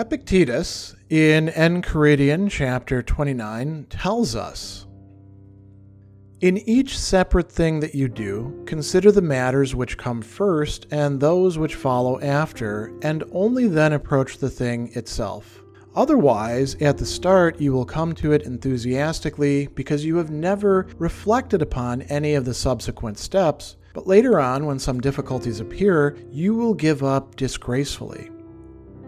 Epictetus, in Enchiridion chapter 29, tells us In each separate thing that you do, consider the matters which come first and those which follow after, and only then approach the thing itself. Otherwise, at the start, you will come to it enthusiastically because you have never reflected upon any of the subsequent steps, but later on, when some difficulties appear, you will give up disgracefully.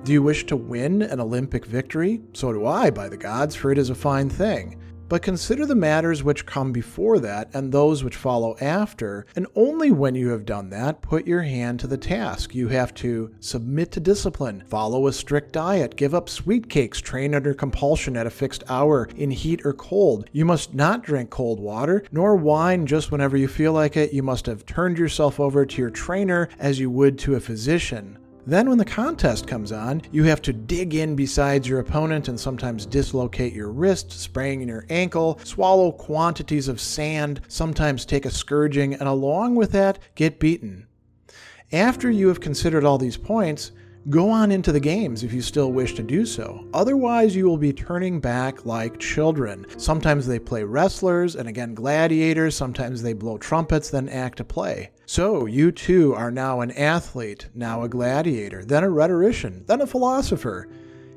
Do you wish to win an Olympic victory? So do I, by the gods, for it is a fine thing. But consider the matters which come before that and those which follow after, and only when you have done that, put your hand to the task. You have to submit to discipline, follow a strict diet, give up sweet cakes, train under compulsion at a fixed hour in heat or cold. You must not drink cold water, nor wine just whenever you feel like it. You must have turned yourself over to your trainer as you would to a physician. Then, when the contest comes on, you have to dig in besides your opponent and sometimes dislocate your wrist, spraying your ankle, swallow quantities of sand, sometimes take a scourging, and along with that, get beaten. After you have considered all these points, Go on into the games if you still wish to do so. Otherwise, you will be turning back like children. Sometimes they play wrestlers and again gladiators, sometimes they blow trumpets, then act a play. So, you too are now an athlete, now a gladiator, then a rhetorician, then a philosopher.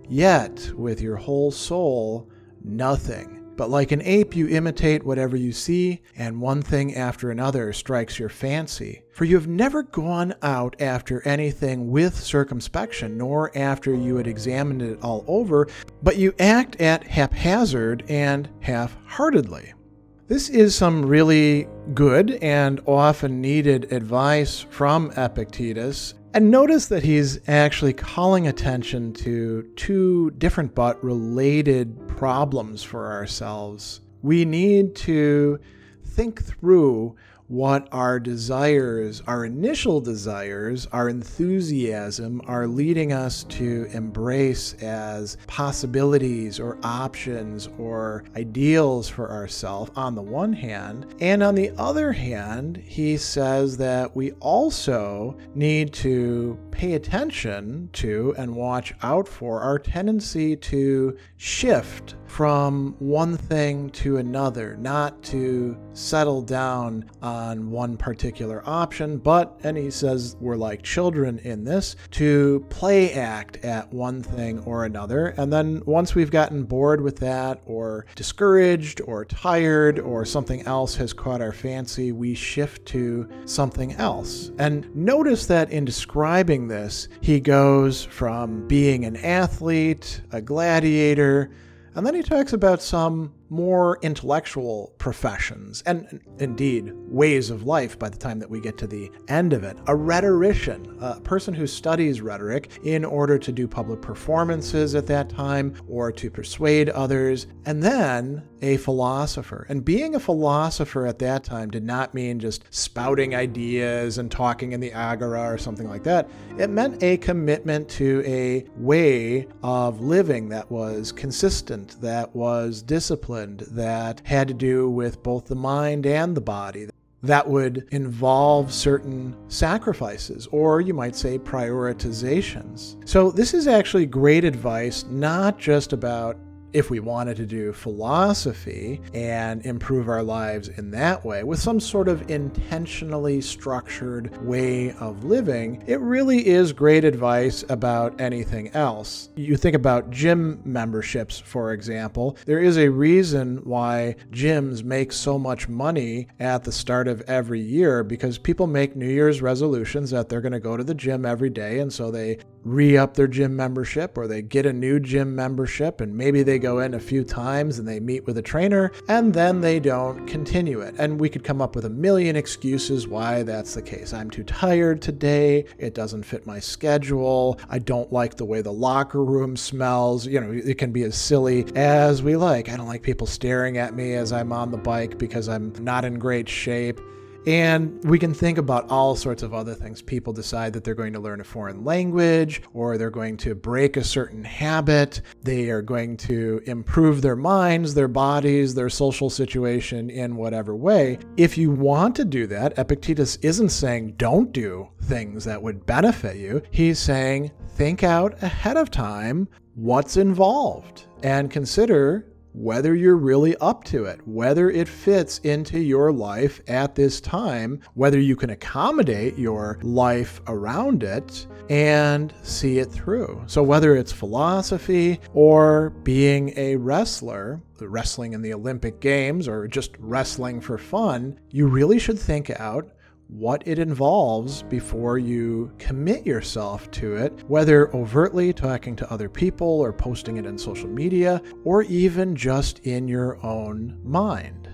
Yet, with your whole soul, nothing. But like an ape, you imitate whatever you see, and one thing after another strikes your fancy. For you have never gone out after anything with circumspection, nor after you had examined it all over, but you act at haphazard and half heartedly. This is some really good and often needed advice from Epictetus, and notice that he's actually calling attention to two different but related problems for ourselves. We need to think through what our desires, our initial desires, our enthusiasm are leading us to embrace as possibilities or options or ideals for ourselves on the one hand. And on the other hand, he says that we also need to pay attention to and watch out for our tendency to shift from one thing to another, not to settle down on one particular option, but, and he says we're like children in this, to play act at one thing or another. And then once we've gotten bored with that, or discouraged, or tired, or something else has caught our fancy, we shift to something else. And notice that in describing this, he goes from being an athlete, a gladiator, and then he talks about some more intellectual professions and indeed ways of life by the time that we get to the end of it. A rhetorician, a person who studies rhetoric in order to do public performances at that time or to persuade others, and then a philosopher. And being a philosopher at that time did not mean just spouting ideas and talking in the agora or something like that. It meant a commitment to a way of living that was consistent, that was that had to do with both the mind and the body. That would involve certain sacrifices, or you might say prioritizations. So, this is actually great advice, not just about if we wanted to do philosophy and improve our lives in that way with some sort of intentionally structured way of living, it really is great advice about anything else. You think about gym memberships, for example, there is a reason why gyms make so much money at the start of every year because people make New Year's resolutions that they're going to go to the gym every day, and so they re up their gym membership or they get a new gym membership and maybe they go in a few times and they meet with a trainer and then they don't continue it. And we could come up with a million excuses why that's the case. I'm too tired today. It doesn't fit my schedule. I don't like the way the locker room smells. You know, it can be as silly as we like. I don't like people staring at me as I'm on the bike because I'm not in great shape. And we can think about all sorts of other things. People decide that they're going to learn a foreign language or they're going to break a certain habit. They are going to improve their minds, their bodies, their social situation in whatever way. If you want to do that, Epictetus isn't saying don't do things that would benefit you. He's saying think out ahead of time what's involved and consider whether you're really up to it, whether it fits into your life at this time, whether you can accommodate your life around it and see it through. So, whether it's philosophy or being a wrestler, wrestling in the Olympic Games, or just wrestling for fun, you really should think out what it involves before you commit yourself to it, whether overtly talking to other people or posting it in social media, or even just in your own mind.